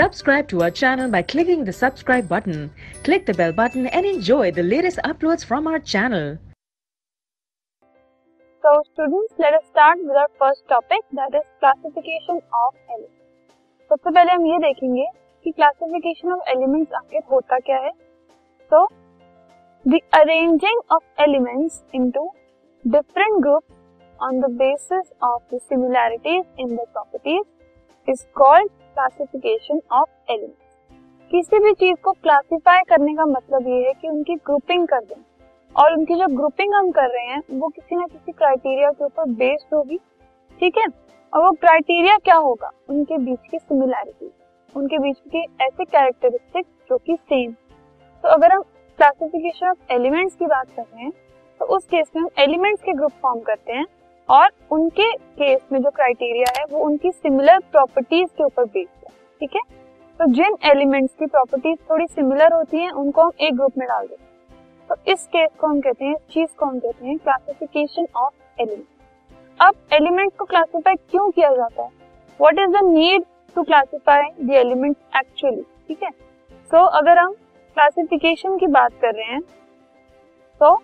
Subscribe to our channel by clicking the subscribe button. Click the bell button and enjoy the latest uploads from our channel. So students, let us start with our first topic that is classification of elements. सबसे पहले हम ये देखेंगे कि classification of elements आखिर होता क्या है तो the arranging of elements into different groups on the basis of the similarities in the properties is called classification of element किसी भी चीज़ को क्लासिफाई करने का मतलब ये है कि उनकी ग्रुपिंग कर दें। और उनकी जो ग्रुपिंग हम कर रहे हैं, वो किसी ना किसी क्राइटेरिया के ऊपर बेस्ड होगी। ठीक है? और वो क्राइटेरिया क्या होगा? उनके बीच की सिमिलैरिटी उनके बीच की ऐसे कैरेक्टरिस्टिक जो कि सेम तो अगर हम क्लासिफिकेशन ऑफ़ एलिमेंट्स की बात कर रहे हैं तो उस केस में हम एलिमेंट्स के ग्रुप फॉर्म करते हैं। और उनके केस में जो क्राइटेरिया है, वो उनकी सिमिलर प्रॉपर्टीज़ के ऊपर बेस्ड है, ठीक है? तो जिन एलिमेंट्स की प्रॉपर्टीज़ थोड़ी सिमिलर होती हैं, उनको हम एक ग्रुप में डाल देते हैं। तो इस केस को हम कहते हैं इस चीज़ को हम कहते हैं क्लासिफिकेशन ऑफ़ एलिमेंट अब एलिमेंट को क्लासिफाई क्यों किया जाता है? What is the need to classify the element actually ठीक है? सो अगर हम क्लासिफिकेशन की बात कर रहे हैं तो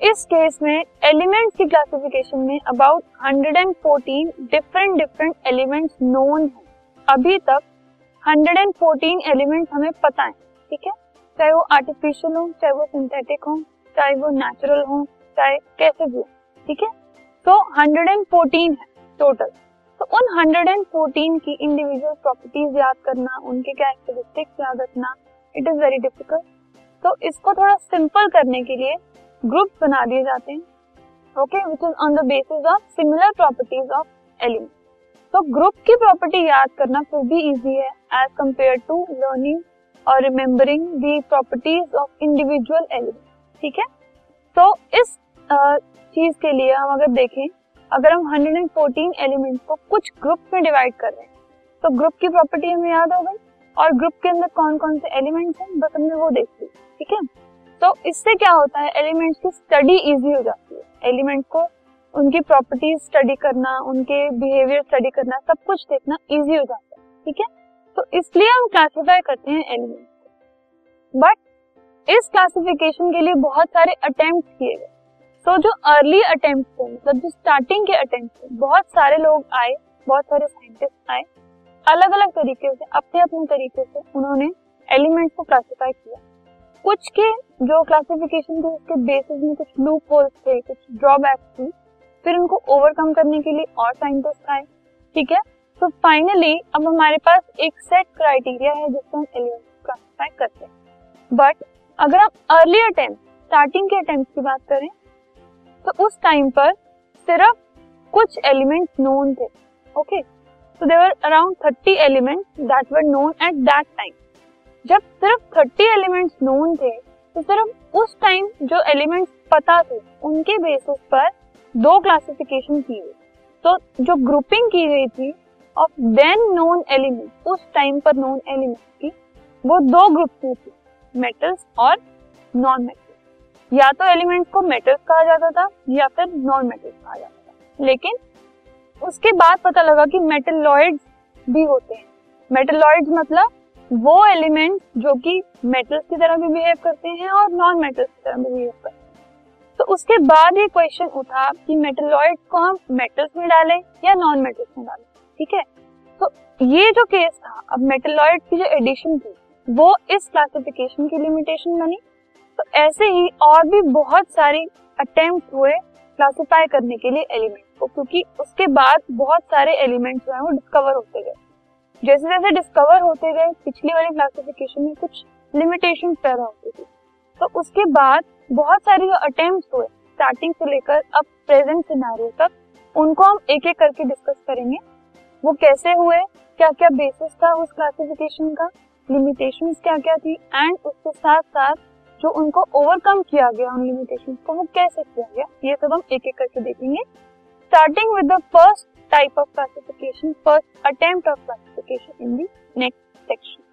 इस केस में एलिमेंट्स की क्लासिफिकेशन में about 114 different different elements known है। अभी तक 114 एलिमेंट्स हमें पता है, ठीक है? चाहे वो आर्टिफिशियल हो, चाहे वो सिंथेटिक हो, चाहे वो नेचुरल हो, चाहे कैसे भी हो, ठीक है? तो 114 है टोटल तो उन 114 की इंडिविजुअल प्रॉपर्टीज़ याद करना, उनके कैरेक्टरिस्टिक्स याद रखना इट इज़ वेरी डिफ़िकल्ट तो इसको थोड़ा सिंपल करने के लिए ग्रुप बना दिए जाते हैं। Okay which is on the basis of similar properties of element तो ग्रुप की प्रॉपर्टी याद करना फिर भी इजी है एज कंपेयर टू लर्निंग और remembering the properties of individual element ठीक है? तो इस चीज़ के लिए हम अगर देखें, अगर हम 114 एलिमेंट्स को कुछ ग्रुप में डिवाइड कर रहे हैं तो ग्रुप की प्रॉपर्टी हमें याद हो गई? और ग्रुप के अंदर कौन कौन से एलिमेंट्स हैं? बस हमने वो देख ली। ठीक है? तो इससे क्या होता है एलिमेंट्स की स्टडी इजी हो जाती है। एलिमेंट को, उनकी प्रॉपर्टीज़ स्टडी करना, उनके बिहेवियर स्टडी करना, सब कुछ देखना इजी हो जाता है, ठीक है? तो इसलिए हम क्लासिफाई करते हैं एलिमेंट बट इस क्लासिफिकेशन के लिए बहुत सारे अटेम्प्ट किए गए। तो जो अर्ली अटेम्प्ट थे मतलब जो स्टार्टिंग के अटेम्प्ट थे, बहुत सारे लोग आए, बहुत सारे साइंटिस्ट आए अलग अलग तरीके से अपने अपने तरीके से उन्होंने एलिमेंट्स को क्लासिफाई किया। कुछ के जो क्लासिफिकेशन थे, उसके बेसिस में कुछ लूप होल्स थे, कुछ ड्रॉबैक्स थी, फिर उनको ओवरकम करने के लिए और साइंटिस्ट आए, ठीक है? तो फाइनली अब हमारे पास एक सेट क्राइटेरिया है जिसको हम एलिमेंट क्लासिफाई करते हैं। बट अगर हम अर्ली अटेम्प्ट स्टार्टिंग के अटेम्प्ट की बात करें तो उस टाइम पर सिर्फ़ कुछ एलिमेंट नोन थे okay so were around 30 elements that were known at that time जब सिर्फ़ थर्टी एलिमेंट्स नोन थे तो सिर्फ़ उस टाइम जो एलिमेंट्स पता थे, उनके बेसिस पर दो क्लासिफिकेशन की गई। तो जो ग्रुपिंग की गई थी ऑफ़ देन नोन एलिमेंट उस टाइम पर नोन एलिमेंट की, वो दो ग्रुप में थी मेटल्स और नॉन मेटल्स या तो एलिमेंट्स को मेटल्स कहा जाता था, या फिर नॉन मेटल्स कहा जाता था। लेकिन उसके बाद पता लगा कि मेटलॉइड्स भी होते हैं। मेटलॉइड्स मतलब वो एलिमेंट जो कि मेटल्स की तरह भी बिहेव करते हैं और नॉन मेटल्स की तरह भी बिहेव करते हैं। तो उसके बाद ये क्वेश्चन उठा कि मेटलॉइड को हम मेटल्स में डालें या नॉन मेटल्स में डालें, ठीक है? तो ये जो केस था, अब मेटलॉइड की जो एडिशन थी, वो इस क्लासिफिकेशन की लिमिटेशन बनी। तो ऐसे ही और भी बहुत सारी अटेम्प्ट हुए क्लासिफाई करने के लिए एलिमेंट को, क्योंकि उसके बाद बहुत सारे एलिमेंट जो है वो डिस्कवर होते गए। जैसे जैसे डिस्कवर होते गए, पिछली वाली क्लासिफिकेशन में कुछ लिमिटेशन पैदा होती थी। तो उसके बाद बहुत सारे जो अटेम्प्ट हुए स्टार्टिंग से लेकर अब प्रेजेंट सिनारियो तक, उनको हम एक एक करके डिस्कस करेंगे। वो कैसे हुए क्या क्या बेसिस था उस क्लासिफिकेशन का लिमिटेशन क्या क्या थी एंड उसके साथ साथ जो उनको ओवरकम किया गया उन लिमिटेशन को वो कैसे किया गया, ये सब हम एक एक करके देखेंगे। Starting with the first type of classification, first attempt of classification in the next section.